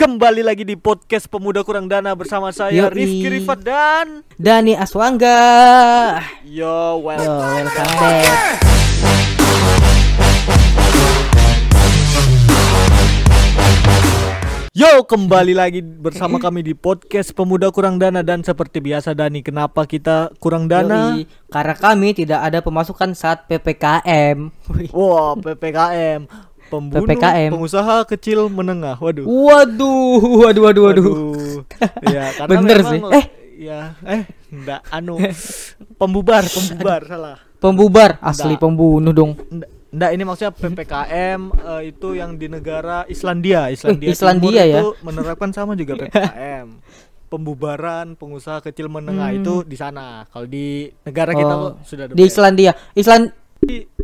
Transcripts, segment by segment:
Kembali lagi di podcast Pemuda Kurang Dana bersama saya Yoi. Rifki Rifat dan Dani Aswangga. Yo Yo, welcome. welcome back. Yo kembali lagi bersama kami di podcast Pemuda Kurang Dana dan seperti biasa Dani kenapa kita kurang dana? Yoi, karena kami tidak ada pemasukan saat PPKM. Wah PPKM pembunuh PPKM. pengusaha kecil menengah. Waduh. Waduh, waduh, waduh, waduh. ya karena Bener sih. Eh. ya eh enggak anu pembubar pembubar salah. Pembubar, asli Nggak. pembunuh dong. Nggak, nggak, ini maksudnya PPKM eh, itu yang di negara Islandia, Islandia, Eh, Islandia Timur ya? itu menerapkan sama juga PPKM. Pembubaran pengusaha kecil menengah Hmm. itu di sana. Kalau di negara kita Oh, kok sudah ada Di Islandia. Island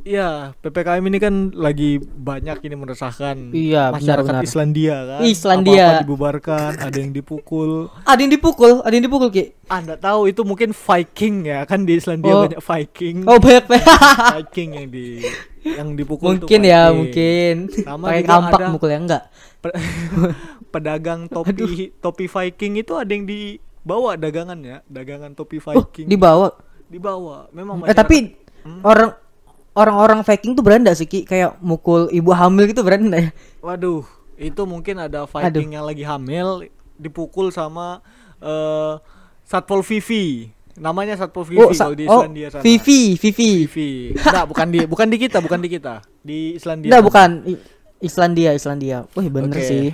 Iya, PPKM ini kan lagi banyak ini meresahkan Iya, masyarakat benar-benar. Islandia kan. Islandia. Apa-apa dibubarkan, ada yang dipukul. ada yang dipukul, ada yang dipukul, Ki. Anda tahu itu mungkin Viking ya, kan di Islandia Oh. banyak Viking. Oh, banyak Viking yang di yang dipukul Mungkin ya, mungkin. Sama Pakai juga kampak ada- mukul ya enggak? Pe- pedagang topi topi Viking itu ada yang dibawa dagangannya, dagangan topi Oh, Viking. dibawa. dibawa. Memang Eh tapi Hmm. orang orang-orang Viking tuh berani nggak sih Ki? Kayak mukul ibu hamil gitu berani nggak ya? waduh, itu mungkin ada Viking yang lagi hamil dipukul sama eh Satpol Vivi. Namanya Satpol Vivi oh, sa- kalau di oh, Islandia sana. Vivi, Vivi. Vivi. Enggak, bukan di bukan di kita, bukan di kita. Di Islandia. Enggak bukan Islandia, Islandia. Wih bener Oke. sih.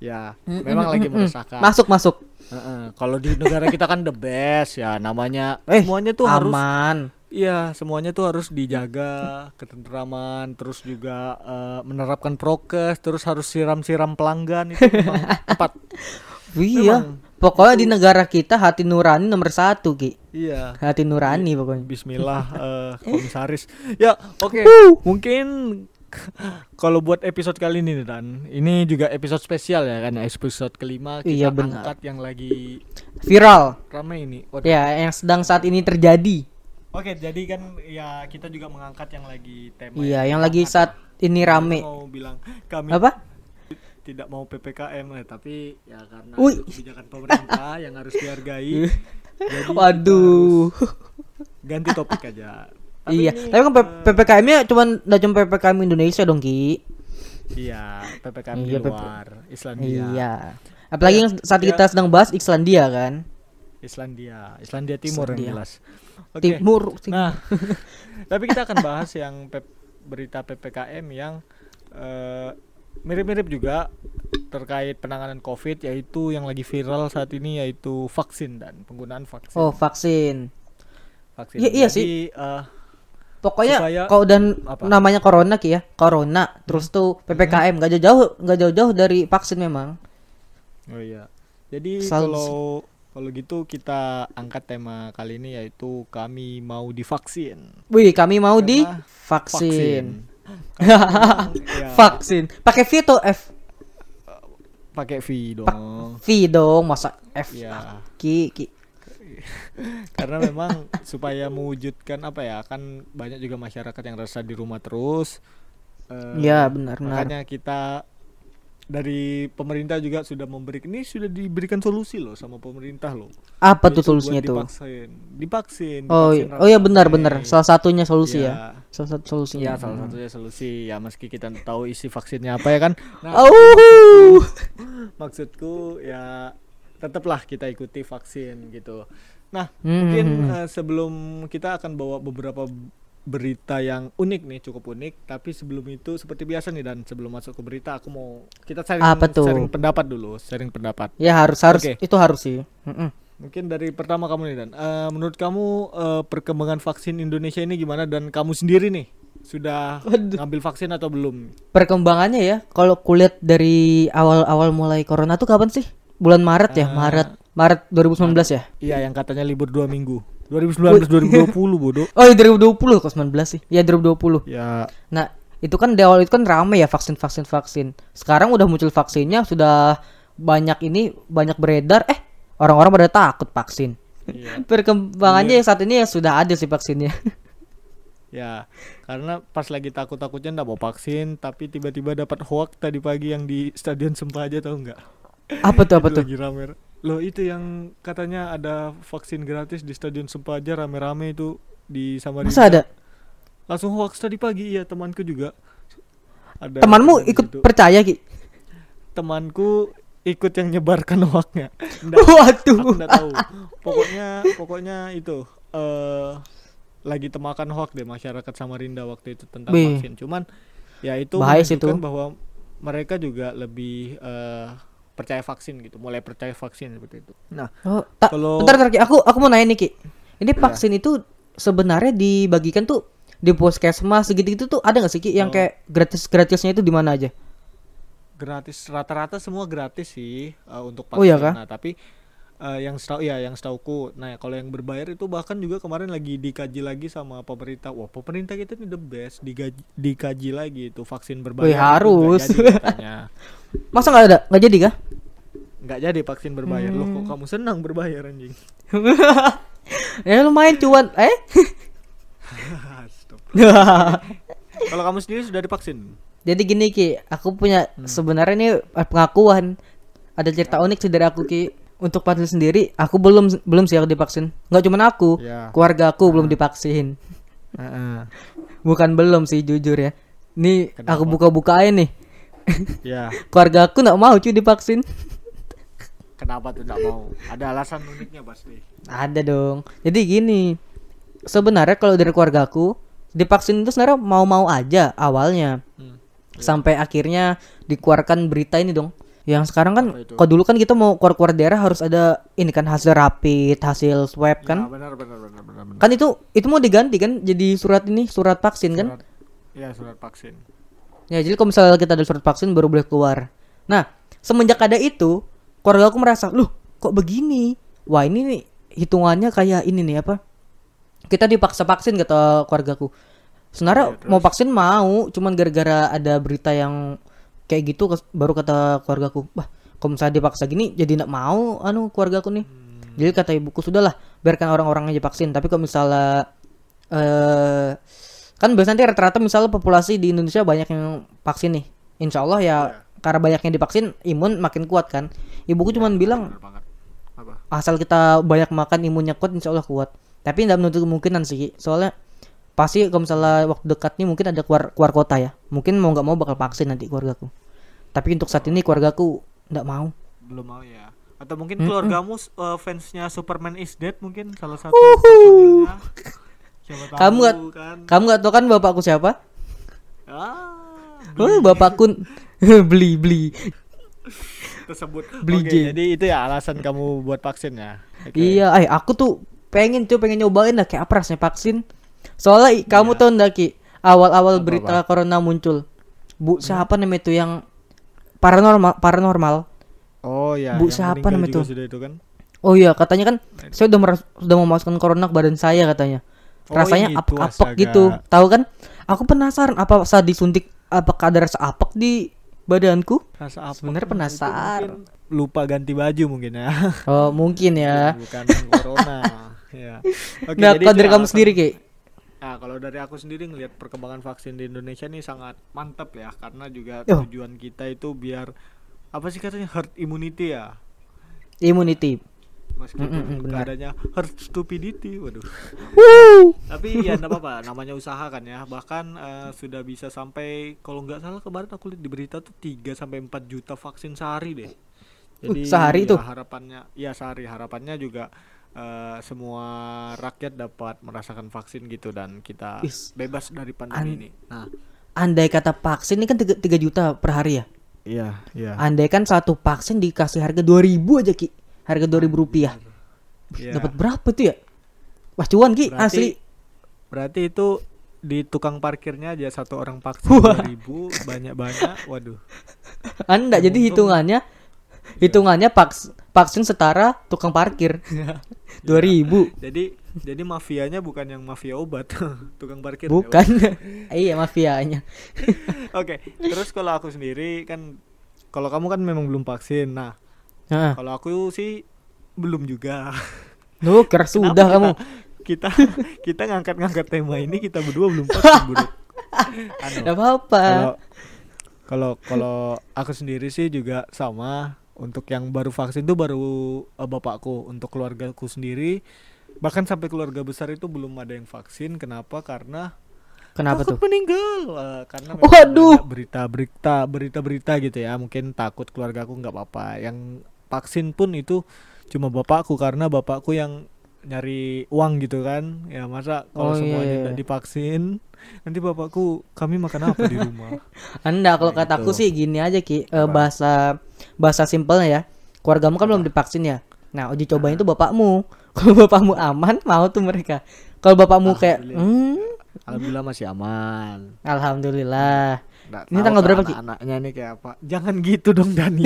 Ya, Mm, memang mm, lagi mm, mm. meresahkan. Masuk masuk. Heeh, Kalau di negara kita kan the best ya, namanya Eh, semuanya tuh harus aman. Iya, semuanya tuh harus dijaga ketentraman, terus juga eh, menerapkan prokes, terus harus siram-siram pelanggan itu tepat. Iya. Pokoknya di negara kita hati nurani nomor satu Ki. Iya. Hati nurani pokoknya. Bismillah eh, komisaris. Ya, oke. Mungkin kalau buat episode kali ini dan ini juga episode spesial ya kan episode kelima kita Iya, benar. angkat yang lagi Viral. ramai ini. Waduh. Ya, yang sedang saat ini terjadi. Oke, jadi kan ya kita juga mengangkat yang lagi tema. Iya, yang lagi saat ini rame. Mau bilang kami Apa? tidak mau ppkm eh, tapi ya karena itu kebijakan pemerintah yang harus dihargai jadi Waduh. harus ganti topik aja Tapi iya, ini, tapi kan eh, PPKM-nya cuman enggak cuma PPKM Indonesia dong, Ki. iya ppkm Iya, di PP. luar Islandia Iya. Apalagi yang saat Ya. kita sedang bahas Islandia kan. Islandia Islandia Timur Islandia. yang jelas oke Timur. Timur. nah tapi kita akan bahas yang P- berita ppkm yang eh, mirip-mirip juga terkait penanganan covid yaitu yang lagi viral saat ini yaitu vaksin dan penggunaan vaksin Oh, vaksin. vaksin. Iya- iya Jadi, eh, Pokoknya Supaya- kalau dan apa? namanya corona Ki ya, corona. Terus tuh PPKM nggak jauh-jauh nggak jauh-jauh dari vaksin memang. oh iya. Jadi Selalu kalau kalau gitu kita angkat tema kali ini yaitu kami mau divaksin. Wih, kami mau di Karena vaksin. Ya, Vaksin. Pakai V atau F? pakai V dong. V dong, masa F? Ya, Ki, ki. karena memang supaya mewujudkan apa ya, kan banyak juga masyarakat yang rasa di rumah terus. Eh, Ya, benar, benar. Makanya kita dari pemerintah juga sudah memberikan ini sudah diberikan solusi loh sama pemerintah loh. Apa tuh solusinya tuh? Divaksin, divaksin. Oh, divaksin iya. oh ya benar benar. Salah satunya solusi Iya. ya. Salah satu solusinya. Iya, salah satunya solusi. Ya meski kita tahu isi vaksinnya apa ya kan. Nah, Oh. maksudku ya tetaplah kita ikuti vaksin gitu. Nah, Hmm, mungkin eh, sebelum kita akan bawa beberapa berita yang unik nih, cukup unik. Tapi sebelum itu seperti biasa nih dan sebelum masuk ke berita aku mau kita sharing Apa tuh? sharing pendapat dulu, sharing pendapat. Ya harus harus Oke. itu harus sih. Mm-mm. Mungkin dari pertama kamu nih dan eh, menurut kamu eh, perkembangan vaksin Indonesia ini gimana dan kamu sendiri nih sudah Waduh. ngambil vaksin atau belum? Perkembangannya ya, kalau kulihat dari awal-awal mulai corona tuh kapan sih? Bulan Maret ya, Ah. Maret Maret 2019 ya? Iya, yang katanya libur dua minggu. 2019 2020 bodoh. Oh, iya 2020 kok 19 sih. Ya 2020. Ya, Nah, itu kan di awal itu kan rame ya vaksin vaksin vaksin. Sekarang udah muncul vaksinnya, sudah banyak ini banyak beredar. Eh, orang-orang pada takut vaksin. iya. Perkembangannya saat ini ya sudah ada sih vaksinnya. Ya, karena pas lagi takut-takutnya nggak mau vaksin, tapi tiba-tiba dapat hoax tadi pagi yang di Stadion Sempaja tahu nggak? Apa tuh apa tuh? lagi rame. Loh itu yang katanya ada vaksin gratis di Stadion Sempaja rame-rame itu di Samarinda. Masa ada? Langsung hoax tadi pagi iya temanku juga. Ada Temanmu ikut situ. percaya Ki? temanku ikut yang nyebarkan hoaxnya. Nggak, Waduh. aku tahu. Pokoknya pokoknya itu eh lagi temakan hoax deh masyarakat Samarinda waktu itu tentang Bih. vaksin. Cuman ya itu Bahaya menunjukkan itu. bahwa mereka juga lebih eh percaya vaksin gitu, mulai percaya vaksin seperti itu. Nah, Oh, tak, Kalau- bentar, bentar. Aku aku mau nanya nih Ki. Ini Iya. vaksin itu sebenarnya dibagikan tuh di puskesmas segitu-gitu tuh ada nggak sih Ki yang Oh. kayak gratis-gratisnya itu di mana aja? gratis rata-rata semua gratis sih eh, untuk vaksin. Oh, iya kah? Nah, tapi eh, yang setahu ya yang setauku. Nah, kalau yang berbayar itu bahkan juga kemarin lagi dikaji lagi sama pemerintah. Wah, pemerintah kita ini the best. Digaji, dikaji lagi itu vaksin berbayar. Wih, harus. jadi. Masa nggak ada? Nggak jadi kah? Nggak jadi vaksin berbayar. Loh, Hmm. kok kamu senang berbayar anjing? ya lumayan cuan. Eh? Stop. kalau kamu sendiri sudah divaksin? Jadi gini Ki, aku punya Hmm. sebenarnya ini pengakuan. Ada cerita unik sih dari aku Ki. Untuk vaksin sendiri, aku belum belum sih aku divaksin. Nggak cuma aku, Ya. keluarga aku belum divaksin. Bukan belum sih jujur ya. Nih Kenapa? aku buka-bukain nih. ya. Keluarga aku nggak mau cuy divaksin. Kenapa tuh nggak mau? Ada alasan uniknya pasti. Ada dong. Jadi gini, sebenarnya kalau dari keluarga aku divaksin itu sebenarnya mau-mau aja awalnya. Hmm. Sampai akhirnya dikeluarkan berita ini dong. Yang sekarang kan, kalau dulu kan kita mau keluar-keluar daerah harus ada ini kan hasil rapid, hasil swab Ya, kan. benar benar benar benar. benar. Kan itu itu mau diganti kan jadi surat ini, surat vaksin kan. Surat- Ya, surat vaksin. Ya, jadi kalau misalnya kita ada surat vaksin baru boleh keluar. Nah, semenjak ada itu, keluarga aku merasa, "Loh, kok begini? Wah, ini nih hitungannya kayak ini nih apa? Kita dipaksa vaksin kata keluargaku. Sebenarnya Iya, terus? mau vaksin mau, cuman gara-gara ada berita yang kayak gitu baru kata keluargaku, "Wah, kalau misalnya dipaksa gini jadi nggak mau anu keluargaku nih." Hmm. Jadi kata ibuku, "Sudahlah, biarkan orang-orang aja vaksin, tapi kalau misalnya eh kan biasanya nanti rata-rata misalnya populasi di Indonesia banyak yang vaksin nih. Insya Allah ya Iya. karena banyak yang divaksin imun makin kuat kan. Ibuku cuman bilang asal kita banyak makan imunnya kuat insya Allah kuat. Tapi tidak menutup kemungkinan sih. Soalnya pasti kalau misalnya waktu dekat nih mungkin ada keluar keluar kota ya. Mungkin mau nggak mau bakal vaksin nanti keluargaku. Tapi untuk saat ini keluargaku nggak mau. belum mau ya atau mungkin Mm-mm. keluargamu uh, fansnya Superman is Dead mungkin salah satu tahu Kamu nggak- kan Kamu nggak tahu kan bapakku siapa? ah, Oh, bapakku beli beli. tersebut Beli Oke, J. jadi itu ya alasan kamu buat vaksin ya Oke. Iya, eh aku tuh pengen tuh pengen nyobain lah kayak apa rasanya vaksin. Soalnya kamu Iya. tahu nggak Ki, awal-awal berita apa? corona muncul. Bu, siapa namanya itu yang paranormal paranormal? oh ya Bu, yang siapa meninggal nama juga itu? sudah itu kan Oh iya, katanya kan saya udah meras- sudah memasukkan corona ke badan saya katanya. Oh, Rasanya apek-apek gitu. Tahu kan? Aku penasaran apa saat disuntik apakah ada rasa apek di badanku? rasa apa Sebenarnya penasaran. lupa ganti baju mungkin ya Oh, mungkin ya. bukan corona ya Oke, nah, jadi kalau dari kamu sendiri, Ki. Nah, kalau dari aku sendiri ngelihat perkembangan vaksin di Indonesia ini sangat mantap ya karena juga Yo. tujuan kita itu biar apa sih katanya herd immunity ya Immunity. meskipun Mm, keadaannya herd stupidity waduh Woo! tapi ya enggak apa-apa namanya usaha kan ya bahkan eh, sudah bisa sampai kalau nggak salah kemarin aku lihat di berita tuh 3 sampai 4 juta vaksin sehari deh jadi Uh, sehari ya, tuh? harapannya ya sehari harapannya juga eh, semua rakyat dapat merasakan vaksin gitu dan kita Is. bebas dari pandemi An- ini nah Andai kata vaksin ini kan 3, juta per hari ya. iya iya Andai kan satu vaksin dikasih harga 2000 aja Ki. Harga 2000 rupiah. Iya. Dapat berapa tuh ya? Wah cuan Ki Berarti- asli. berarti itu di tukang parkirnya aja satu orang vaksin Wah. 2000 banyak-banyak waduh Anda jadi hitungannya hitungannya vaks, vaksin setara tukang parkir. 2000. jadi jadi mafianya bukan yang mafia obat tukang parkir ya, Bukan. iya mafianya. Oke, terus kalau aku sendiri kan kalau kamu kan memang belum vaksin. Nah, Nah, kalau aku sih belum juga. lu Kenapa sudah kamu. Kita kita ngangkat-ngangkat tema ini kita berdua belum vaksin, Bro. Anu, apa-apa. Kalau kalau kalau aku sendiri sih juga sama untuk yang baru vaksin tuh baru eh, bapakku. Untuk keluargaku sendiri bahkan sampai keluarga besar itu belum ada yang vaksin. Kenapa? Karena Kenapa takut tuh? meninggal. Eh, karena Waduh. berita-berita berita-berita gitu ya. Mungkin takut keluargaku nggak apa-apa. Yang vaksin pun itu cuma bapakku karena bapakku yang nyari uang gitu kan ya masa Oh, kalau iya, semuanya iya. nggak divaksin nanti bapakku kami makan apa di rumah Anda kalau Nah, kataku itu. sih gini aja Ki, Apa? bahasa bahasa simpelnya ya. Keluargamu kan belum divaksin ya. Nah, uji cobain itu bapakmu. Kalau bapakmu aman, mau tuh mereka. Kalau bapakmu kayak, hmm, alhamdulillah masih aman alhamdulillah. Nggak Ini tanggal berapa, Ki? Anaknya nih kayak apa? Jangan gitu dong Dani.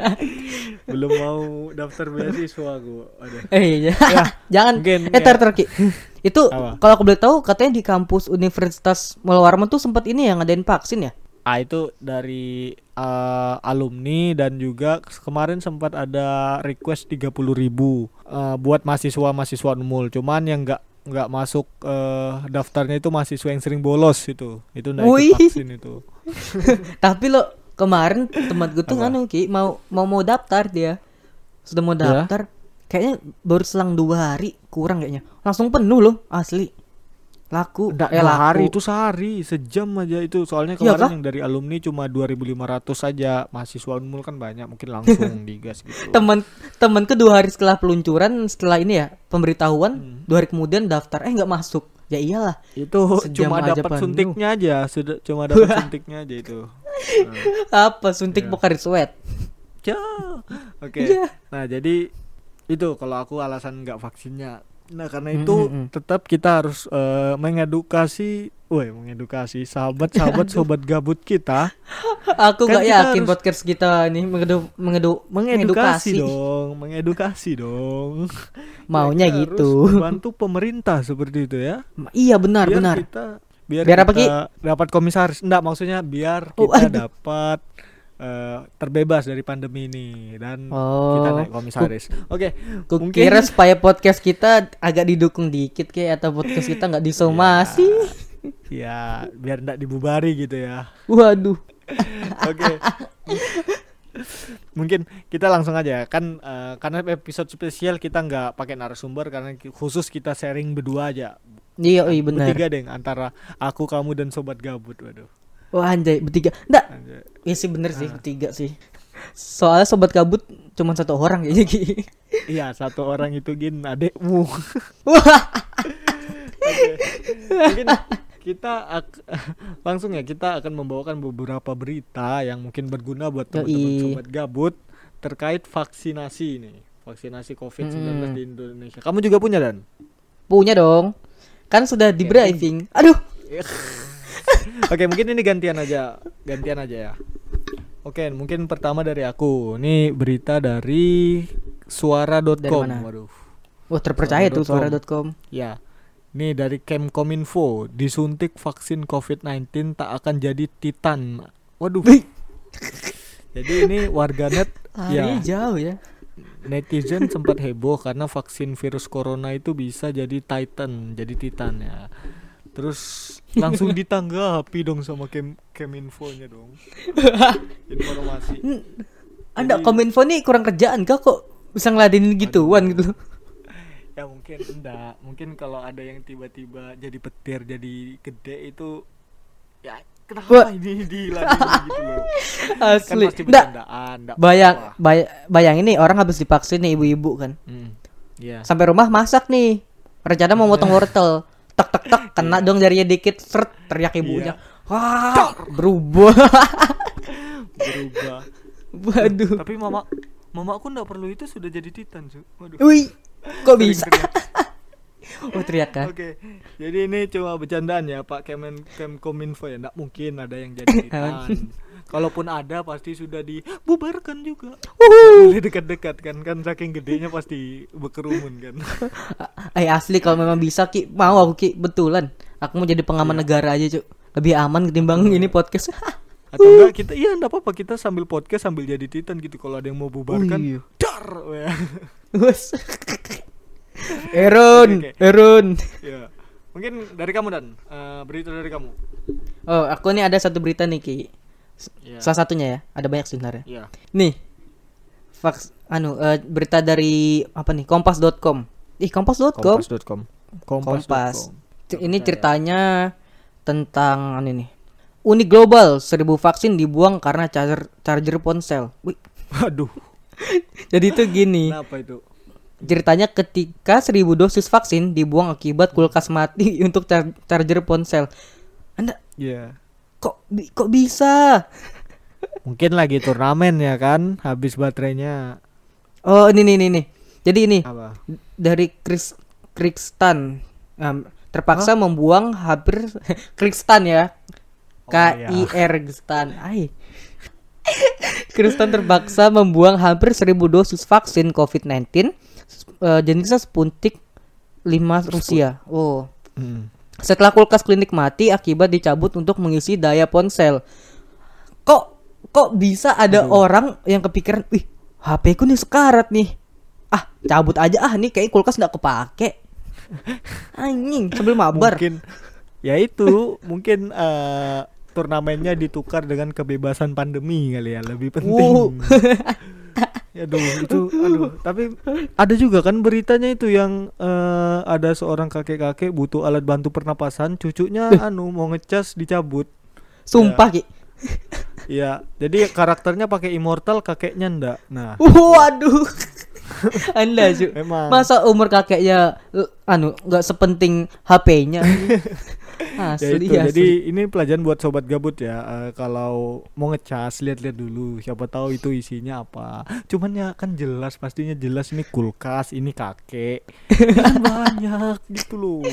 Belum mau daftar beasiswa gua. Aduh. Eh, iya. jangan. mungkin, eh, ya. tar, tar, Ki. Itu kalau aku boleh tahu katanya di kampus Universitas Mulwarman tuh sempat ini yang ngadain vaksin ya? Ah itu dari eh, alumni dan juga kemarin sempat ada request 30.000 ribu eh, buat mahasiswa-mahasiswa Unmul. Cuman yang nggak nggak masuk eh, daftarnya itu mahasiswa yang sering bolos itu. Itu nggak ikut vaksin itu. Tapi lo kemarin teman gue tuh nganu Ki mau mau mau daftar dia. Sudah mau Ya. daftar. Kayaknya baru selang dua hari kurang kayaknya. Langsung penuh loh asli. Laku. Nggak eh, laku. hari itu sehari sejam aja itu soalnya Iya kemarin kah? yang dari alumni cuma 2.500 saja mahasiswa Unmul kan banyak mungkin langsung digas gitu. Teman temanku dua hari setelah peluncuran setelah ini ya pemberitahuan Hmm. dua hari kemudian daftar eh nggak masuk. Ya iyalah. itu Sejam cuma dapat suntiknya aja, sudah cuma dapat suntiknya aja itu. Nah. Apa suntik Iya. Pocari Sweat? Ya. Oke. Iya. Nah, jadi itu kalau aku alasan nggak vaksinnya. Nah, karena itu Mm, mm, mm. tetap kita harus eh, mengedukasi, woi, mengedukasi sahabat-sahabat sobat gabut kita Aku Kan kita yakin harus- podcast kita ini mengedu mengedu mengedukasi mengedukasi. dong, mengedukasi dong. Maunya Kita gitu. Harus membantu pemerintah seperti itu ya. Iya benar biar benar. kita biar, Biar apa, Ki? kita dapat komisaris. Enggak, maksudnya biar Oh, kita aduh. dapat eh, terbebas dari pandemi ini dan Oh. kita naik komisaris. Oke, Ku mungkin kira supaya podcast kita agak didukung dikit kayak atau podcast kita nggak disomasi. ya biar enggak dibubari gitu ya. Waduh. Oke. Mungkin kita langsung aja kan eh, karena episode spesial kita nggak pakai narasumber karena khusus kita sharing berdua aja. Iya, iya benar. Bertiga deh antara aku, kamu dan sobat gabut. Waduh. Wah anjay bertiga. Enggak. Iya sih bener sih Ah. bertiga sih. Soalnya sobat kabut cuma satu orang kayaknya Ki. Iya, satu orang itu gin adekmu. Wah. Mungkin kita ak- langsung ya kita akan membawakan beberapa berita yang mungkin berguna buat teman-teman sobat gabut terkait vaksinasi ini. Vaksinasi COVID-19 Hmm. di Indonesia. Kamu juga punya dan? Punya dong. Kan sudah di briefing. Aduh. Oke, mungkin ini gantian aja. Gantian aja ya. Oke, mungkin pertama dari aku. Ini berita dari suara.com. Waduh. Wah terpercaya tuh Suara.com. Ya. Nih dari Kemkominfo, disuntik vaksin COVID-19 tak akan jadi titan. Waduh. Jadi ini warganet Larinya ya jauh ya. netizen sempat heboh karena vaksin virus corona itu bisa jadi titan, jadi titan ya. Terus langsung ditanggapi dong sama Kem Keminfo-nya dong. Informasi. Anda Jadi- kominfo nih kurang kerjaan kah kok bisa ngeladenin gituan gitu. Ya mungkin enggak, mungkin kalau ada yang tiba-tiba jadi petir jadi gede itu ya kenapa Wah. ini diladenin gitu loh. Kan Asli. enggak bayang bay bayangin nih orang habis divaksin nih ibu-ibu kan. Hmm. Iya. Sampai rumah masak nih. Rencana mau motong wortel. Tek tek tek kena dong jarinya dikit seret teriak ibunya. Wah, berubah. Berubah. Waduh. Tapi mama mama aku enggak perlu itu sudah jadi titan, Su. Waduh. Wih, kok bisa? Oh, teriak kan? Oke, jadi ini cuma bercandaan ya Pak Kemen Kemkominfo ya, nggak mungkin ada yang jadi titan. Kalaupun ada pasti sudah dibubarkan juga. Boleh dekat-dekat kan, kan saking gedenya pasti berkerumun kan. Eh asli kalau memang bisa Ki, mau aku Ki, betulan. Aku mau jadi pengaman Iya. negara aja, Cuk. Lebih aman ketimbang ini podcast. Atau enggak kita, iya enggak apa-apa kita sambil podcast sambil jadi titan gitu. Kalau ada yang mau bubarkan, iya. dar. Erun, Oke, oke. Erun. ya. Mungkin dari kamu dan Eh, berita dari kamu. Oh, aku nih ada satu berita nih Ki. Ya. Salah satunya ya, ada banyak sebenarnya. Iya. Nih, Faks, anu eh, berita dari apa nih? Kompas.com. Ih, kompas.com. Kompas.com. Kompas. C- Ini ceritanya tentang anu nih. Unik global, seribu vaksin dibuang karena charger charger ponsel. Wih, Waduh. jadi itu gini. Kenapa itu? Ceritanya ketika seribu dosis vaksin dibuang akibat kulkas mati untuk char- charger ponsel. Anda Iya. Kok bi- kok bisa? Mungkin lagi turnamen ya kan, habis baterainya Oh, ini nih nih. Jadi ini apa? dari Kris Krikstan em, terpaksa membuang hampir Krikstan ya. Oh, K I R Kristan. Ai. Kristan terpaksa membuang hampir 1000 dosis vaksin COVID-19 eh, jenisnya Sputnik 5 Rusia. Oh. Hmm. Setelah kulkas klinik mati akibat dicabut untuk mengisi daya ponsel. Kok kok bisa ada orang yang kepikiran, "Wih, HP ku nih sekarat nih. Ah, cabut aja ah nih kayak kulkas nggak kepake." Anjing, sebelum mabar. Mungkin ya itu mungkin eh, turnamennya ditukar dengan kebebasan pandemi kali ya, lebih penting. Ya aduh itu aduh tapi ada juga kan beritanya itu yang eh, ada seorang kakek-kakek butuh alat bantu pernapasan cucunya anu mau ngecas dicabut Sumpah, Ki. Iya, jadi karakternya pakai immortal, kakeknya ndak. Nah, Waduh. Anda Ju. Memang. Masa umur kakeknya anu nggak sepenting HP-nya. ya asli, itu. asli. Jadi ini pelajaran buat sobat gabut ya. Eh, kalau mau ngecas, lihat-lihat dulu. Siapa tahu itu isinya apa. Cuman ya kan jelas, pastinya jelas ini kulkas, ini kakek. Banyak gitu loh.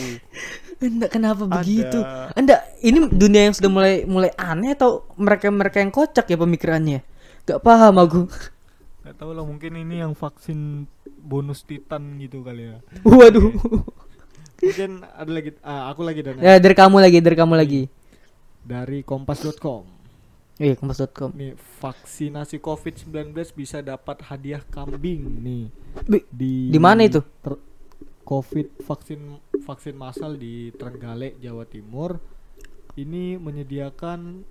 Anda kenapa Ada. begitu? Anda ini dunia yang sudah mulai mulai aneh atau mereka-mereka yang kocak ya pemikirannya? Gak paham aku. Gak tahu lah mungkin ini yang vaksin bonus titan gitu kali ya. Waduh. Mungkin ada lagi ah, aku lagi dan ya dari kamu lagi, dari kamu lagi. dari kompas.com. Eh, kompas.com. Nih, vaksinasi COVID-19 bisa dapat hadiah kambing nih di Di mana itu? ter- COVID vaksin vaksin massal di Trenggalek, Jawa Timur. Ini menyediakan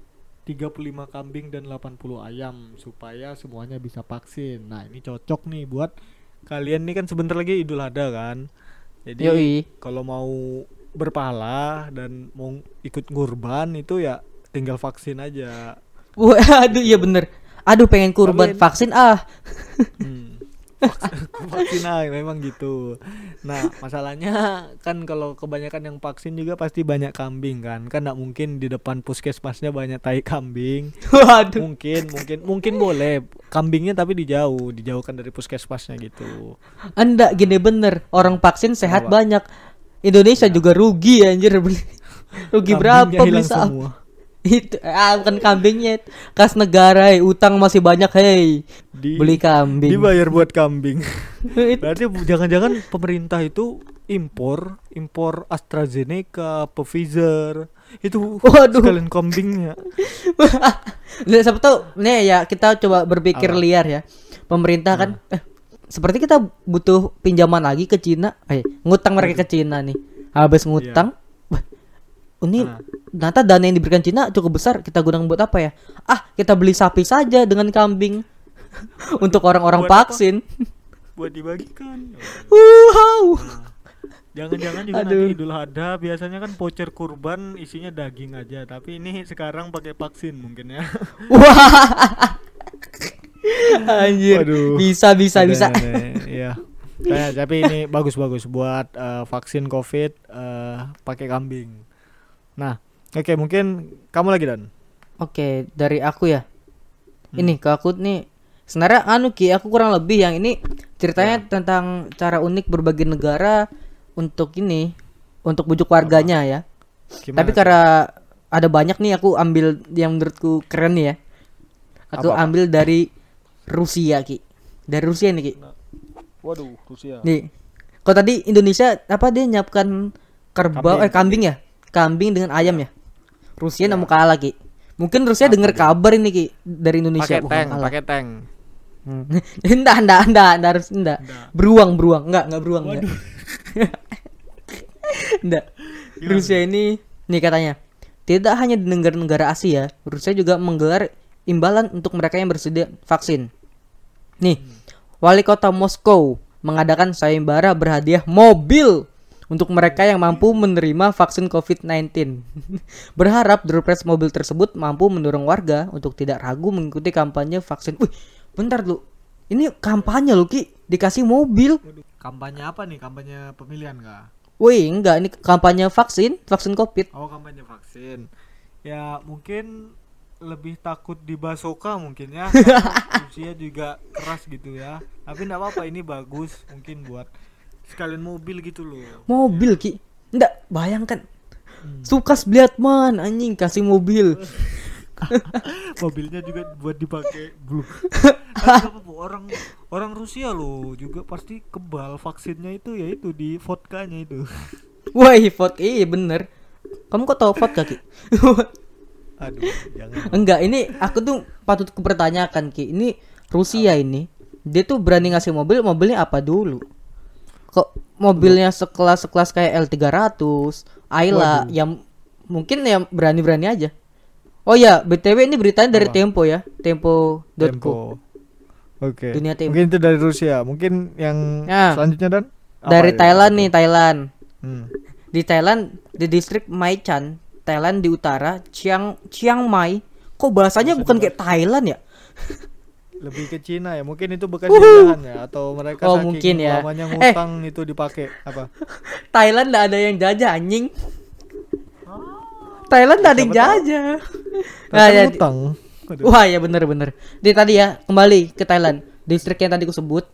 35 kambing dan 80 ayam supaya semuanya bisa vaksin. Nah, ini cocok nih buat kalian nih kan sebentar lagi Idul Adha kan. Jadi kalau mau berpahala dan mau ikut ngurban itu ya tinggal vaksin aja. Waduh, iya bener. Aduh, pengen kurban vaksin ah. Hmm. Vaksin- vaksin ah, memang gitu. Nah, masalahnya kan kalau kebanyakan yang vaksin juga pasti banyak kambing kan. Kan nggak mungkin di depan puskesmasnya banyak tai kambing. Waduh. Mungkin, mungkin, mungkin boleh kambingnya tapi dijauh, dijauhkan dari puskesmasnya gitu. Anda gini bener, orang vaksin sehat Apa? banyak. Indonesia juga rugi anjir. Rugi berapa Kambingnya hilang saham? semua. Itu ah, bukan kambingnya. Kas negara, eh, utang masih banyak, hei. Di- Beli kambing. Dibayar buat kambing. Berarti jangan-jangan pemerintah itu impor, impor AstraZeneca, Pfizer. Itu Waduh. sekalian kambingnya. Nah, siapa tahu nih ya kita coba berpikir Apa? liar ya. Pemerintah kan eh, seperti kita butuh pinjaman lagi ke Cina. Eh, ngutang mereka ke Cina nih. Habis ngutang, wah, ini Ah. ternyata dana yang diberikan Cina cukup besar. Kita gunakan buat apa ya? Ah, kita beli sapi saja dengan kambing. Untuk orang-orang apa? vaksin. buat dibagikan. Wow. Jangan-jangan juga Aduh. nanti Idul Adha biasanya kan voucher kurban isinya daging aja, tapi ini sekarang pakai vaksin mungkin ya. Wah. Anjir. Waduh. Bisa bisa Ada- bisa. ada- Iya. Kayak, tapi ini bagus-bagus buat eh, vaksin COVID eh, pakai kambing. Nah, oke mungkin kamu lagi dan. Oke, dari aku ya. Hmm. Ini ke aku nih. Sebenarnya anu Ki, aku kurang lebih yang ini ceritanya Ya. tentang cara unik berbagi negara untuk ini, untuk bujuk warganya ya. Gimana Tapi karena ada banyak nih aku ambil yang menurutku keren nih ya. Aku Apa-apa? ambil dari Rusia Ki. Dari Rusia nih Ki. Waduh, Rusia. Nih. Kalau tadi Indonesia apa dia nyiapkan kerbau Kambing, eh kambing ya? Kambing dengan ayam ya. Rusia Ya. nggak mau kalah Ki. Mungkin Rusia Apa dengar kabar ini Ki dari Indonesia. Pakai tank, pakai tank. Hmm. enggak, enggak, enggak, enggak harus enggak. Beruang, beruang, enggak, enggak beruang, enggak. enggak. Rusia ini nih katanya, tidak hanya di negara-negara Asia, Rusia juga menggelar imbalan untuk mereka yang bersedia vaksin. Nih, Wali kota Moskow mengadakan sayembara berhadiah mobil untuk mereka yang mampu menerima vaksin COVID-19. Berharap Drupres mobil tersebut mampu mendorong warga untuk tidak ragu mengikuti kampanye vaksin. Wih, bentar lu. Ini kampanye lu Ki, dikasih mobil. Kampanye apa nih? Kampanye pemilihan kah? Wih, enggak, ini kampanye vaksin, vaksin Covid. Oh, kampanye vaksin. Ya, mungkin lebih takut dibasoka mungkin ya. Usia juga keras gitu ya. Tapi enggak apa-apa, ini bagus mungkin buat sekalian mobil gitu loh. Mobil Ki. Enggak, bayangkan. Sukas man anjing kasih mobil. Mobilnya juga buat dipakai belum. Orang orang Rusia loh juga pasti kebal vaksinnya itu ya itu di vodkanya itu. Wah, vodka iya bener. Kamu kok tahu vodka Ki? Aduh, jangan. Enggak, ini aku tuh patut kupertanyakan Ki. Ini Rusia ini. Dia tuh berani ngasih mobil, mobilnya apa dulu? Kok mobilnya sekelas-sekelas kayak L300, Ayla yang mungkin yang berani-berani aja. Oh ya, BTW ini beritanya dari Apa? Tempo ya. Tempo.co. Tempo. Oke. Dunia Tempo. Mungkin itu dari Rusia. Mungkin yang Ya. selanjutnya dan Apa Dari ya? Thailand nih, Thailand. Hmm. Di Thailand, di distrik Mai Chan, Thailand di utara, Chiang Chiang Mai. Kok bahasanya bukan kayak Thailand ya? Lebih ke Cina ya. Mungkin itu bekas jajahan ya atau mereka Oh, saking mungkin ya. lamanya Eh. ngutang itu dipakai apa? Thailand nggak ada yang jajah anjing. Thailand nggak ada yang jajah. Nah, Nah, ya, ngutang. Wah ya bener-bener. Di tadi ya kembali ke Thailand, distrik yang tadi aku sebut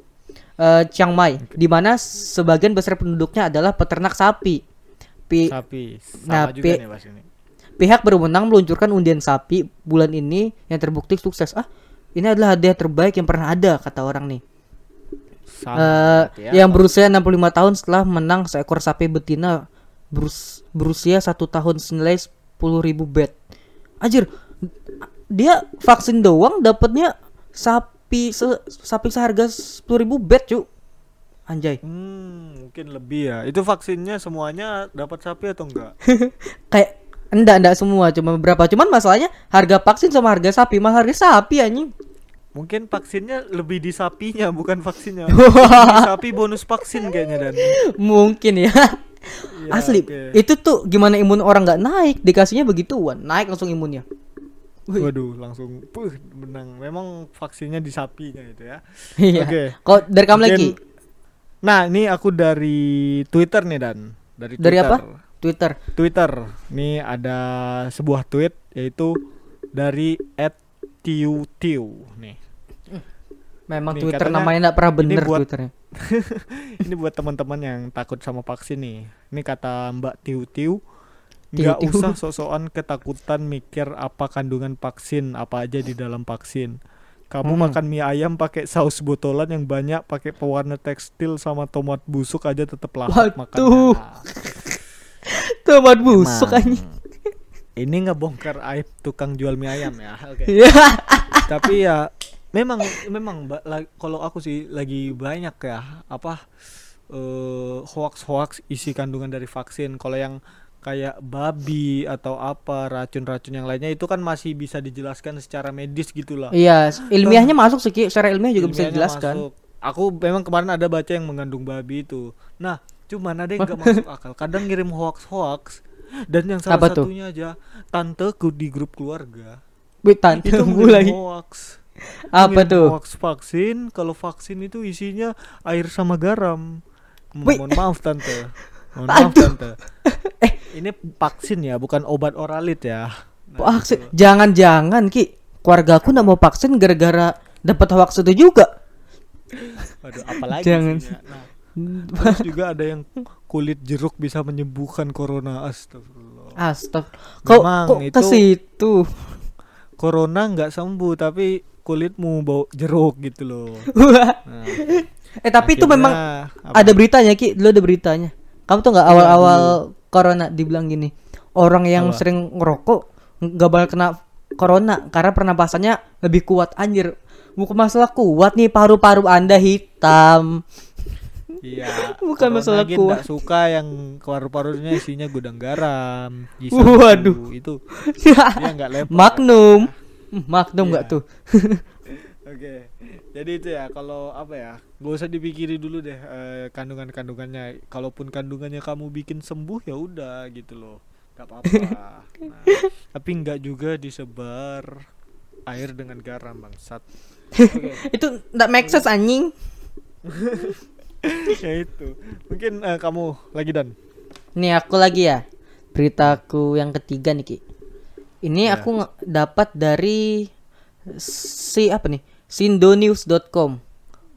eh, Chiang Mai, di mana sebagian besar penduduknya adalah peternak sapi. Pi- Sapi. Sama Nah, juga pi- nih pas ini. Pihak berwenang meluncurkan undian sapi bulan ini yang terbukti sukses. Ah, ini adalah hadiah terbaik yang pernah ada kata orang nih. Eh, berarti ya. yang berusia 65 tahun setelah menang seekor sapi betina berus- berusia satu tahun senilai 10.000 ribu bet. Anjir, dia vaksin doang dapatnya sapi se- sapi seharga 10.000 ribu bet cu. Anjay, Hmm, mungkin lebih ya. Itu vaksinnya semuanya dapat sapi atau enggak? kayak enggak enggak semua cuma beberapa. Cuman masalahnya harga vaksin sama harga sapi mahal harga sapi anjing. Mungkin vaksinnya lebih di sapinya bukan vaksinnya. Sapi bonus vaksin kayaknya dan. Mungkin ya. Iya, Asli, oke. itu tuh gimana imun orang nggak naik dikasihnya begituan, naik langsung imunnya. Wih. Waduh, langsung puh menang. Memang vaksinnya di sapinya itu ya. Iya. Oke. Kok dari kamu lagi? Nah, ini aku dari Twitter nih dan dari Dari Twitter. apa? Twitter. Twitter. Nih ada sebuah tweet yaitu dari @tiu_tiu nih. Memang Nih, Twitter katanya namanya nggak pernah ini bener buat- Twitternya. ini buat teman-teman yang takut sama vaksin nih. Ini kata Mbak Tiu Tiu. Nggak usah sok-sokan ketakutan mikir apa kandungan vaksin, apa aja di dalam vaksin. Kamu Hmm. makan mie ayam pakai saus botolan yang banyak pakai pewarna tekstil sama tomat busuk aja tetap lahap makannya. Tomat busuk anjing. Ini ngebongkar aib tukang jual mie ayam ya. Oke. Iya. Tapi ya memang memang kalau aku sih lagi banyak ya apa eh hoax-hoax isi kandungan dari vaksin. Kalau yang kayak babi atau apa racun-racun yang lainnya itu kan masih bisa dijelaskan secara medis gitu lah. Iya, ilmiahnya masuk sih, secara ilmiah juga bisa dijelaskan. masuk. Aku memang kemarin ada baca yang mengandung babi itu. Nah, cuman ada yang gak masuk akal. Kadang ngirim hoax-hoax dan yang salah Apa tuh? satunya aja tanteku di grup keluarga Wih, tante itu mulai. hoax. Apa tuh? Hoax vaksin. Kalau vaksin itu isinya air sama garam. Mohon maaf tante. Mohon maaf Aduh. tante. Ini vaksin ya, bukan obat oralit ya. Nah, Vaksin. gitu. Jangan-jangan, Ki. Keluarga aku nggak mau vaksin gara-gara dapat hoax itu juga. Waduh, apalagi Jangan. Nah, terus juga ada yang kulit jeruk bisa menyembuhkan corona. Astagfirullah. Astag. Kok Memang kok ke itu- situ? Corona nggak sembuh tapi kulitmu bau jeruk gitu loh. Nah, eh tapi itu akhirnya memang apa? ada beritanya Ki, dulu ada beritanya. Kamu tuh nggak Iya, awal-awal corona dibilang gini, orang yang Apa? sering ngerokok nggak bakal kena corona karena pernapasannya lebih kuat anjir. Bukan masalah kuat nih paru-paru Anda hitam. Iya. Bukan corona masalah Gin kuat. nggak suka yang paru-parunya isinya gudang garam. G1, Waduh. Itu dia nggak lepas. Magnum. Hmm, Magnum nggak Iya. tuh? Oke. Jadi itu ya kalau apa ya, gak usah dipikiri dulu deh eh, kandungan-kandungannya. Kalaupun kandungannya kamu bikin sembuh ya udah gitu loh, gak apa-apa. Nah, tapi nggak juga disebar air dengan garam bangsat. Oke, Itu nggak make sense anjing. ya itu. Mungkin eh, kamu lagi dan. Nih aku lagi ya. Beritaku yang ketiga nih Ki. Ini Ya. aku dapat dari si apa nih? Sindonews.com.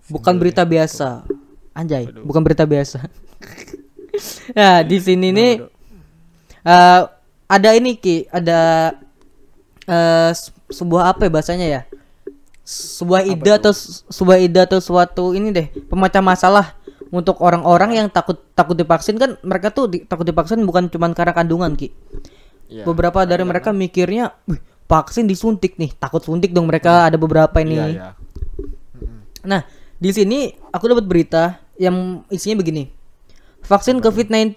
Bukan berita biasa. Anjay, bukan berita biasa. nah, di sini nih eh, ada ini Ki, ada se- sebuah apa ya bahasanya ya? Sebuah Apa ide atau sebuah ide atau suatu ini deh, pemecah masalah untuk orang-orang yang takut takut divaksin kan mereka tuh di- takut divaksin bukan cuma karena kandungan Ki. Iya. Beberapa dari mereka mikirnya, "Wih, vaksin disuntik nih, takut suntik dong mereka ada beberapa ini. Iya, iya. Nah, di sini aku dapat berita yang isinya begini. Vaksin COVID-19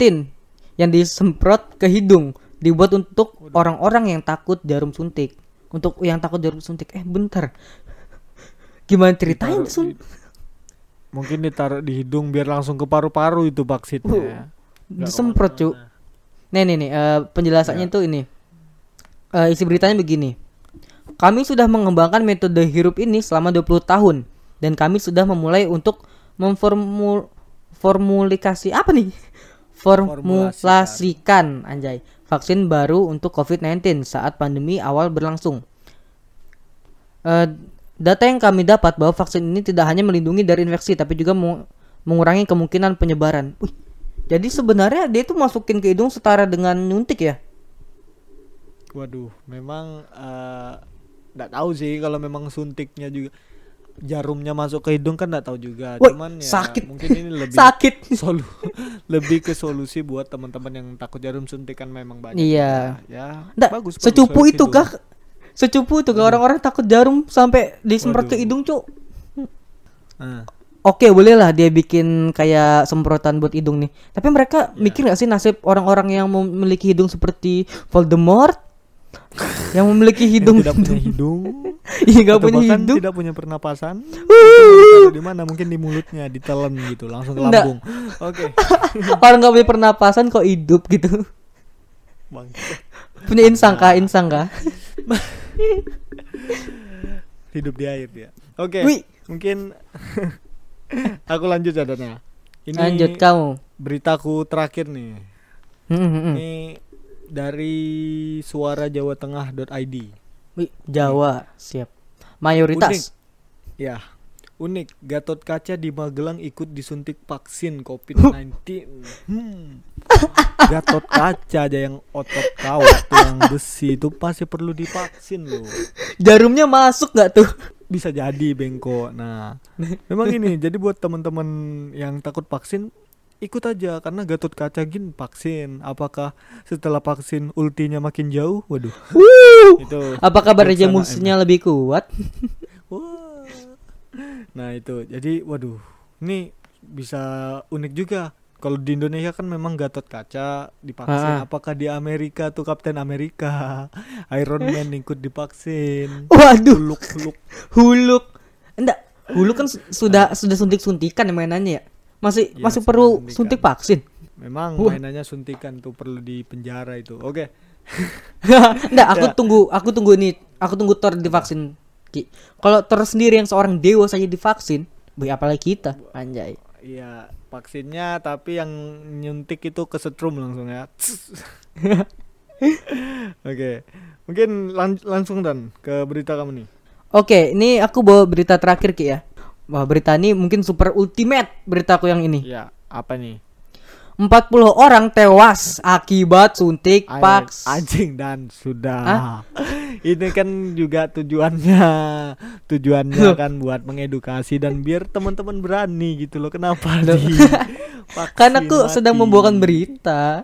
yang disemprot ke hidung dibuat untuk orang-orang yang takut jarum suntik. Untuk yang takut jarum suntik. Eh, bentar. Gimana ceritanya Ditaruh Sun? di- Mungkin ditaruh di hidung biar langsung ke paru-paru itu vaksinnya. ya. Nggak Disemprot, Cuk. Nih, nih, nih. eh, penjelasannya Ya. tuh ini. Eh, isi beritanya begini. Kami sudah mengembangkan metode hirup ini selama 20 tahun dan kami sudah memulai untuk memformul formulikasi apa nih? Formulasikan anjay vaksin baru untuk COVID-19 saat pandemi awal berlangsung. Eh, data yang kami dapat bahwa vaksin ini tidak hanya melindungi dari infeksi tapi juga mengu- mengurangi kemungkinan penyebaran. Wih, jadi sebenarnya dia itu masukin ke hidung setara dengan nyuntik ya? Waduh, memang nggak tahu sih kalau memang suntiknya juga jarumnya masuk ke hidung kan nggak tahu juga. Woi, Cuman ya sakit. mungkin ini lebih Sakit. solu lebih ke solusi buat teman-teman yang takut jarum suntik kan memang banyak. Iya. juga. Ya, Nggak, bagus. secupu itu kah? Secupu itu kah orang-orang takut jarum sampai disemprot ke Waduh. hidung, Cuk. Ah, Oke, boleh lah dia bikin kayak semprotan buat hidung nih. Tapi mereka Iya. mikir gak sih nasib orang-orang yang memiliki hidung seperti Voldemort? yang memiliki yang hidung tidak punya hidung, Iya, punya hidung. tidak punya pernapasan. Di mana? Mungkin di mulutnya, ditelan gitu, langsung ke Nggak. lambung. Oke. Orang gak punya pernapasan kok hidup gitu. Bang. punya insang kah? Hidup di air dia. Oke. Wih. Mungkin aku lanjut cadannya. Ini Lanjut kamu. beritaku terakhir nih. Hmm, hmm, hmm. Ini dari suarajawatengah.id. Wih, Jawa, siap. Mayoritas. Ya, unik. Gatot Kaca di Magelang ikut disuntik vaksin COVID-19. Hmm. Gatot Kaca aja yang otot kawat yang besi itu pasti perlu divaksin loh. Jarumnya masuk gak tuh? Bisa jadi bengko. Nah, memang ini. Jadi buat teman-teman yang takut vaksin ikut aja karena Gatot Kaca gin vaksin. Apakah setelah vaksin ultinya makin jauh? Waduh. Wuh. Itu. Apa kabar musuhnya lebih kuat? Wah. Nah itu jadi waduh ini bisa unik juga. Kalau di Indonesia kan memang Gatot Kaca divaksin. Ah. Apakah di Amerika tuh Kapten Amerika, Iron Man ikut divaksin? Waduh, Huluk huluk. huluk. Enggak, huluk kan su- sudah sudah suntik-suntikan ya mainannya ya. Masih Iya, masih perlu suntikan. suntik vaksin. Memang Wah. mainannya suntikan tuh perlu di penjara itu. Oke. Enggak, aku Ya. tunggu, aku tunggu ini, aku tunggu Thor divaksin. Ki. Kalau Thor sendiri yang seorang dewa saja divaksin, boy apalagi kita, anjay. Iya vaksinnya tapi yang nyuntik itu kesetrum langsung ya. Oke. Mungkin lan- langsung dan ke berita kamu nih. Oke, ini aku bawa berita terakhir Ki ya. Wah, berita ini mungkin super ultimate beritaku yang ini. Iya, apa nih? 40 orang tewas akibat suntik Ay- vaks. anjing dan sudah Hah? ini kan juga tujuannya tujuannya Loh. kan buat mengedukasi dan biar teman-teman berani gitu loh kenapa Loh. di Kan aku vaksin sedang mati? membawakan berita.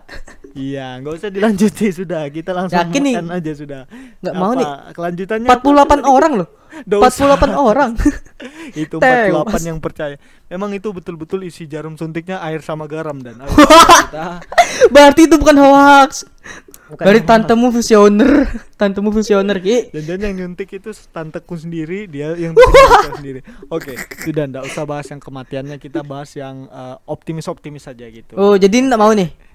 Iya, nggak usah dilanjuti sudah. Kita langsung Yakin nih? makan aja sudah. Nggak mau Apa? nih. Kelanjutannya 48 orang loh. Nggak 48 orang. itu Tewas. 48 yang percaya. Memang itu betul-betul isi jarum suntiknya air sama garam dan air. kita Berarti itu bukan hoax. Bukan hoax. tantemu visioner. Tantemu visioner Ki. dan dan yang nyuntik itu tanteku sendiri, dia yang sendiri. Oke, sudah ndak usah bahas yang kematiannya, kita bahas yang eh, optimis-optimis saja gitu. Oh, jadi enggak mau nih.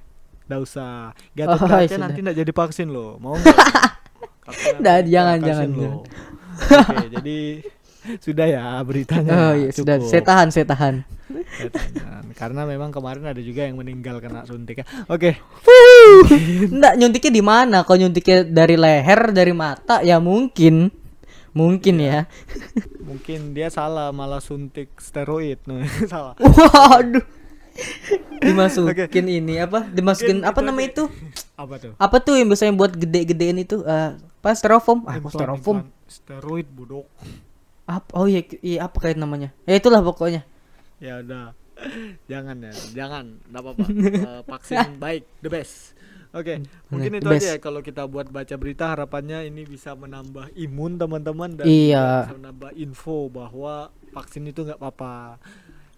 Nggak usah. Gatot Oh, kaca sudah. nanti nggak jadi vaksin loh. Mau nggak? Jangan, jangan, loh. Oke, jadi sudah ya beritanya. Oh iya, sudah. Saya tahan, saya tahan. Saya tahan. Karena memang kemarin ada juga yang meninggal kena suntik. ya. Oke, Enggak nyuntiknya di mana? Kalau nyuntiknya dari leher, dari mata ya mungkin. Mungkin ya. mungkin dia salah malah suntik steroid. Salah. Waduh. Dimasukin ini apa? Dimasukin Mungkin apa nama itu? Apa tuh? Apa tuh yang biasanya buat gede-gedein itu? Eh, apa styrofoam? Ah, bukan, styrofoam. bukan. Steroid bodok. Apa? Oh iya, iya apa kayak namanya? Ya itulah pokoknya. Ya udah. jangan ya, jangan. Enggak apa-apa. Eh, vaksin baik, the best. Oke, mungkin the itu best. aja ya kalau kita buat baca berita harapannya ini bisa menambah imun teman-teman dan Iya. bisa menambah info bahwa vaksin itu nggak apa-apa.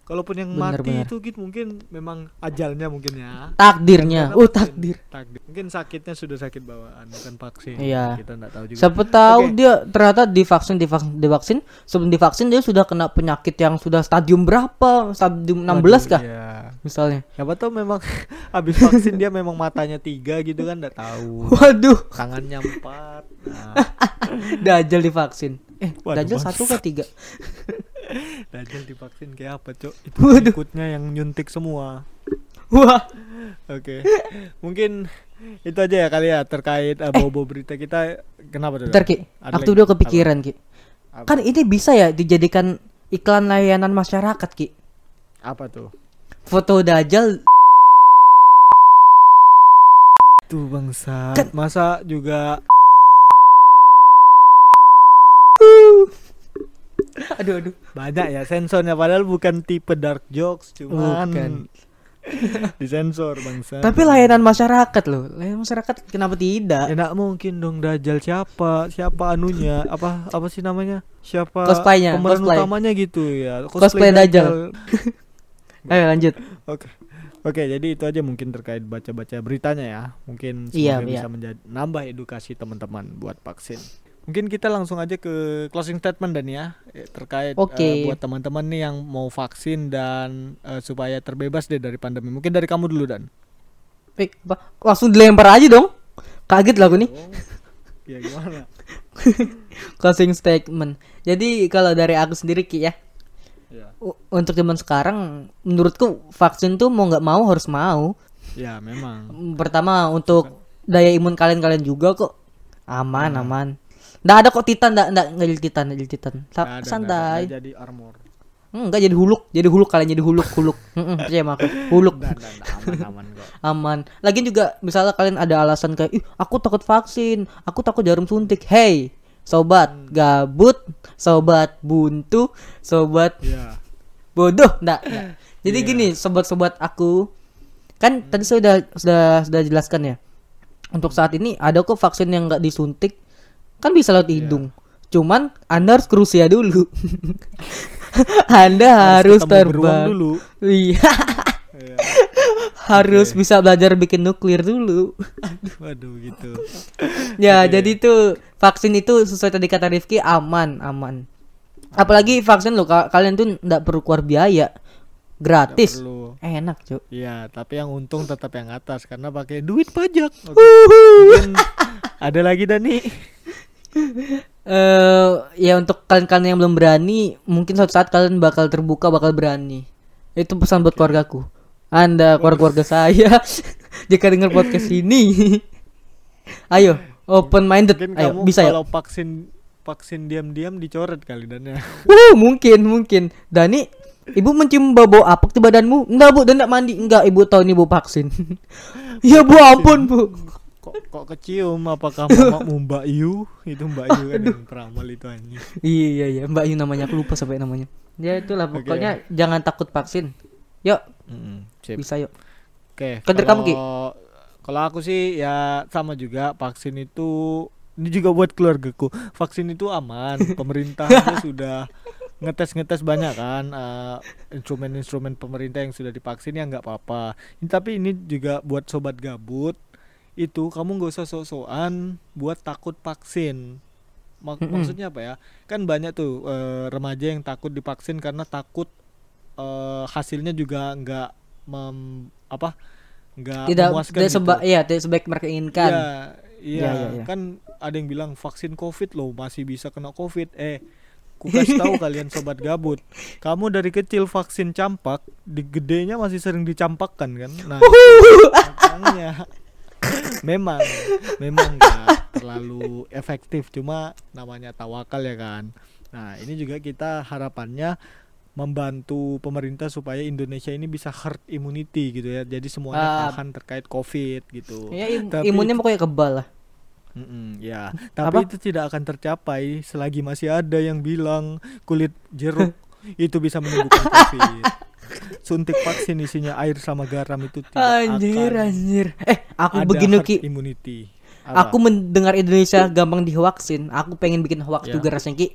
Kalaupun yang Bener, mati bener. itu gitu mungkin memang ajalnya mungkin ya. Takdirnya. Karena Oh, vaksin- takdir. takdir. Mungkin sakitnya sudah sakit bawaan bukan vaksin. Iya. Kita nggak tahu juga. Siapa tahu Oke. dia ternyata divaksin divaksin divaksin sebelum divaksin dia sudah kena penyakit yang sudah stadium berapa? Stadium 16 kah? Iya. Misalnya. Siapa tahu memang habis vaksin dia memang matanya tiga gitu kan nggak tahu. Waduh, Tangannya empat. Nah, Dajjal divaksin. Eh, Waduh, bangsa. satu ke tiga? Dajjal divaksin kayak apa, Cok? Itu Waduh. ikutnya yang nyuntik semua. Wah, Oke. Mungkin itu aja ya kali ya terkait uh, bobo berita kita kenapa tuh? bentar Ki. Aku udah kepikiran Ki. Apa? Kan ini bisa ya dijadikan iklan layanan masyarakat Ki. Apa tuh? Foto Dajjal Tuh bangsa. Kan- Masa juga Aduh aduh. banyak ya sensornya padahal bukan tipe dark jokes cuman Bukan. disensor bangsa. Tapi layanan masyarakat loh. Layanan masyarakat kenapa tidak? Ya mungkin dong Dajjal siapa? Siapa anunya? Apa apa sih namanya? Siapa Cosplaynya, pemeran cosplay. utamanya gitu ya. Cosplay Dajjal. Ayo lanjut. Oke. Oke, jadi itu aja mungkin terkait baca-baca beritanya ya. Mungkin Iya, semoga iya. bisa menjadi nambah edukasi teman-teman buat vaksin. Mungkin kita langsung aja ke closing statement dan ya eh, terkait eh, Oke. buat teman-teman nih yang mau vaksin dan eh, supaya terbebas deh dari pandemi. Mungkin dari kamu dulu dan. Eh, apa? Langsung dilempar aja dong. Kaget lah aku nih. Ya gimana? Closing statement. Jadi kalau dari aku sendiri Ki ya. ya. Untuk zaman sekarang menurutku vaksin tuh mau nggak mau harus mau. Ya, memang. Pertama untuk daya imun kalian-kalian juga kok aman Hmm. aman. Nggak ada kok titan, nggak nggak nggak jadi titan, nggak jadi titan. Sa- Nggak ada, nggak santai. nggak jadi armor. Hmm, Enggak jadi huluk, jadi huluk kalian jadi huluk, huluk. Heeh, percaya sama aku. Huluk. Nggak, nggak, nggak, aman-aman kok. aman. Lagian juga misalnya kalian ada alasan kayak, "Ih, aku takut vaksin, aku takut jarum suntik." Hey, sobat Hmm. gabut, sobat buntu, sobat Ya. bodoh, enggak. Jadi Iya. gini, sobat-sobat aku, kan tadi saya udah sudah sudah jelaskan ya. Untuk saat ini ada kok vaksin yang enggak disuntik, kan bisa lewat Iya. hidung. Cuman Anda harus ke Rusia dulu. anda harus, beruang terbang dulu. Iya. Iya. harus bisa belajar bikin nuklir dulu. Waduh gitu. ya, Oke. jadi tuh vaksin itu sesuai tadi kata Rifki aman, aman. Apalagi vaksin lo ka- kalian tuh nggak perlu keluar biaya. Gratis. Enak, Cuk. Iya, tapi yang untung tetap yang atas karena pakai duit pajak. Oke. Mungkin ada lagi Dani. Eh ya untuk kalian-kalian yang belum berani, mungkin suatu saat kalian bakal terbuka, bakal berani. Itu pesan buat keluargaku. Anda keluarga-keluarga saya jika dengar podcast ini. Ayo, open minded. Mungkin Ayo, kamu bisa ya. kalau vaksin vaksin diam-diam dicoret kali dan ya. Uh, mungkin, mungkin. Dani, ibu mencium bau apek di badanmu? Enggak, Bu, dan enggak mandi. Enggak, ibu tahu ini bu vaksin. ya, Bu, ampun, Bu. Kok kok kecium apakah mamamu Mbak Yu? Itu Mbak Yu kan yang peramal itu anjing. Iya, iya, iya. Mbak Yu namanya, aku lupa sampai namanya. Ya itulah pokoknya jangan takut vaksin. Yuk, sip. bisa yuk. Oke. Kan dari kamu, Ki? kalau Kalau aku sih ya sama juga vaksin itu ini juga buat keluargaku. Vaksin itu aman. Pemerintah sudah ngetes-ngetes banyak kan eh, instrumen-instrumen pemerintah yang sudah divaksin ya nggak apa-apa. Ini- Tapi ini juga buat sobat gabut itu kamu nggak usah sok-sokan buat takut vaksin. Mak- Mm-mm. Maksudnya apa ya? Kan banyak tuh eh, remaja yang takut divaksin karena takut eh, hasilnya juga nggak mem apa nggak tidak memuaskan tidak gitu. seba iya tidak sebaik mereka inginkan Iya, iya, Iya, iya, iya. kan ada yang bilang vaksin covid loh masih bisa kena covid. Eh, ku kasih tahu kalian sobat gabut, kamu dari kecil vaksin campak, di gedenya masih sering dicampakkan kan? Nah, makanya memang memang nggak terlalu efektif, cuma namanya tawakal ya kan. Nah, ini juga kita harapannya membantu pemerintah supaya Indonesia ini bisa herd immunity gitu ya. Jadi semuanya tahan terkait covid gitu. ya im- Tapi imunnya itu- pokoknya kebal lah Mm-mm, ya, tapi Apa? itu tidak akan tercapai selagi masih ada yang bilang kulit jeruk itu bisa menyembuhkan COVID. Suntik vaksin isinya air sama garam itu tidak anjir akan anjir eh aku ada begini ki immunity. Apa? aku mendengar Indonesia gampang divaksin aku pengen bikin hoax Ya. juga rasanya ki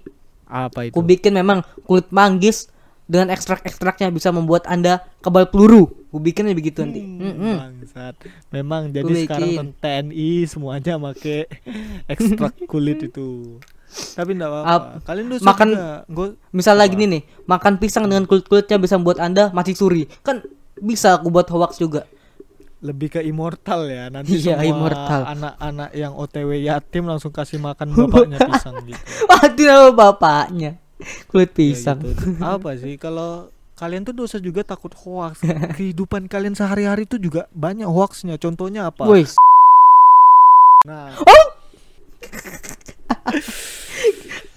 apa itu? aku bikin memang kulit manggis dengan ekstrak-ekstraknya bisa membuat anda kebal peluru aku bikinnya begitu nanti Hmm, Mm-mm. Bangsat. Memang jadi sekarang TNI semuanya make ekstrak kulit itu. Tapi enggak apa-apa. Ap- Kalian dosa makan-. Gua- Misalnya Apa? gini nih, makan pisang dengan kulit-kulitnya bisa membuat Anda mati suri. Kan bisa aku buat hoax juga. lebih ke immortal ya nanti Iya, semua immortal. anak-anak yang OTW yatim langsung kasih makan bapaknya pisang gitu. Mati nama bapaknya. Kulit Ya pisang. gitu. Apa sih kalau kalian tuh dosa juga takut hoax. Kehidupan kalian sehari-hari tuh juga banyak hoaxnya. Contohnya apa? Wih, Nah,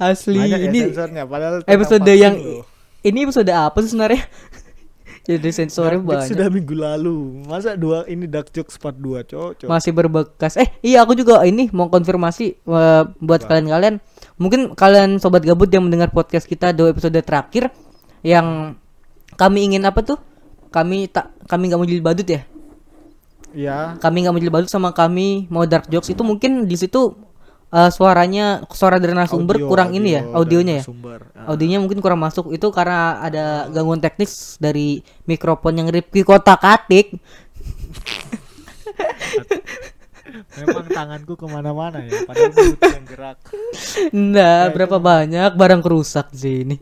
asli banyak ya ini sensornya padahal tentang episode yang loh. ini episode apa sih sebenarnya? Jadi sensornya Dark Jokes banyak. sudah minggu lalu. Masa dua ini Dark Jokes part 2, cocok. Masih berbekas. Eh, iya aku juga ini mau konfirmasi eh, buat kalian-kalian. Mungkin kalian sobat gabut yang mendengar podcast kita dua episode terakhir yang kami ingin apa tuh? Kami tak kami nggak mau jadi badut ya? Ya. kami nggak mau jadi badut sama kami mau dark jokes itu mungkin di situ eh, suaranya suara dari narasumber audio- kurang ini ya audio audionya ya. Ah. audionya mungkin kurang masuk itu karena ada gangguan teknis dari mikrofon yang Ripki kotak atik Memang tanganku ke mana-mana ya. Padahal yang gerak. nah Ya, berapa banyak barang kerusak sih ini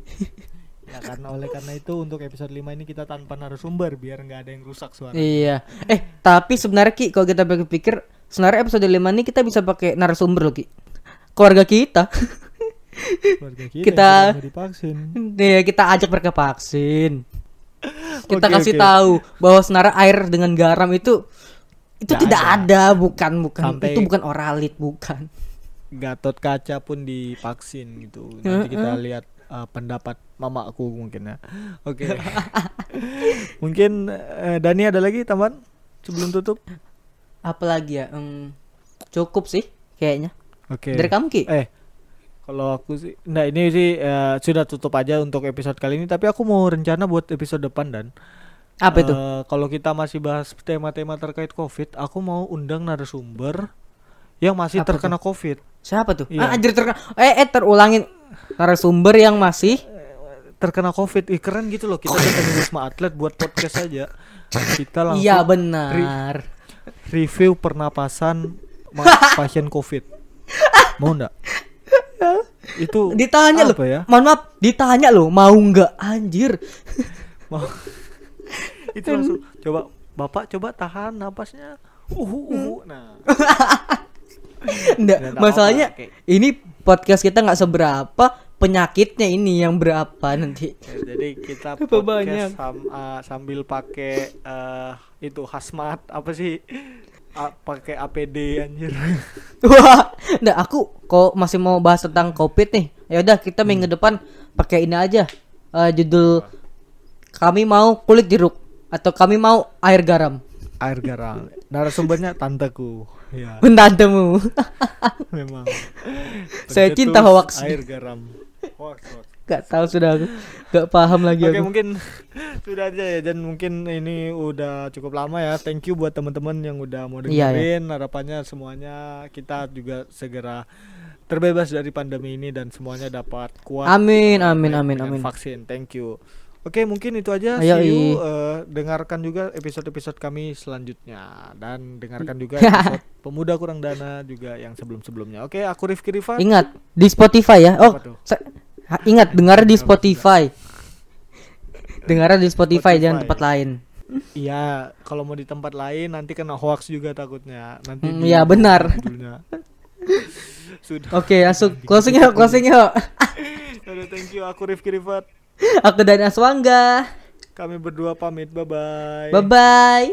Ya karena oleh karena itu untuk episode 5 ini kita tanpa narasumber biar nggak ada yang rusak suara. iya eh tapi sebenarnya Ki kalau kita pikir-pikir sebenarnya episode 5 ini kita bisa pakai narasumber loh Ki keluarga kita Keluarga kita, Kita- divaksin. Nih, kita ajak mereka vaksin. Kita Oke, kasih oke. tahu bahwa sebenarnya air dengan garam itu itu Nggak tidak ada. bukan bukan Sampai- itu bukan oralit, bukan. Gatot kaca pun divaksin gitu. Nanti kita lihat uh, pendapat mamaku mungkin ya. Oke. mungkin uh, Dani ada lagi tambahan sebelum tutup? Apalagi ya? em, cukup sih kayaknya. Oke. Dari kamu Ki? Eh, kalau aku sih, nah ini sih eh, sudah tutup aja untuk episode kali ini. Tapi aku mau rencana buat episode depan dan Apa itu? eh, kalau kita masih bahas tema-tema terkait COVID, aku mau undang narasumber yang masih Apa terkena COVID. Siapa tuh? iya. Ah, anjir terkena. Eh, eh terulangin narasumber yang masih Terkena COVID, Ih, keren gitu loh. Kita datangin Wisma Atlet buat podcast aja. Kita langsung Iya benar. review pernapasan pasien COVID. Mau ndak? Itu Ditanya loh. ya? Mohon maaf, ditanya loh mau nggak anjir. mau itu langsung coba bapak coba tahan napasnya uhu uhu nah Nggak, masalahnya kayak- ini podcast kita nggak seberapa, penyakitnya ini yang berapa nanti. Ya, jadi kita podcast sam- ah, sambil pakai eh, itu hazmat apa sih pakai APD anjir Wah, nggak aku kok masih mau bahas tentang covid nih. Ya udah kita minggu depan pakai ini aja. Eh, judul kami mau kulit jeruk atau kami mau air garam. air garam narasumbernya tanteku ya Tantemu. memang Saya cinta hoax. air garam hoax, hoax. Gak tahu sudah aku. Gak paham lagi Oke mungkin sudah aja ya dan mungkin ini udah cukup lama ya. Thank you buat teman-teman yang udah mau Iya, dengerin. Harapannya semuanya kita juga segera terbebas dari pandemi ini dan semuanya dapat kuat. Amin, amin, amin, amin. Vaksin. Thank you. Oke mungkin itu aja. Ayo, See you. Eh, dengarkan juga episode-episode kami selanjutnya dan dengarkan juga episode pemuda kurang dana juga yang sebelum-sebelumnya. Oke aku Rifki Rifat. Ingat di Spotify ya. Oh, Ingat dengar di Spotify. Dengar di Spotify, jangan Spotify. tempat lain. Iya, kalau mau di tempat lain nanti kena hoax juga takutnya. Nanti Hmm, di- iya, benar. Sudah. Oke, langsung closing yuk, closing yuk. Udah, thank you. Aku Rifki Rifat. Aku dan Aswangga. Kami berdua pamit. Bye bye. Bye bye.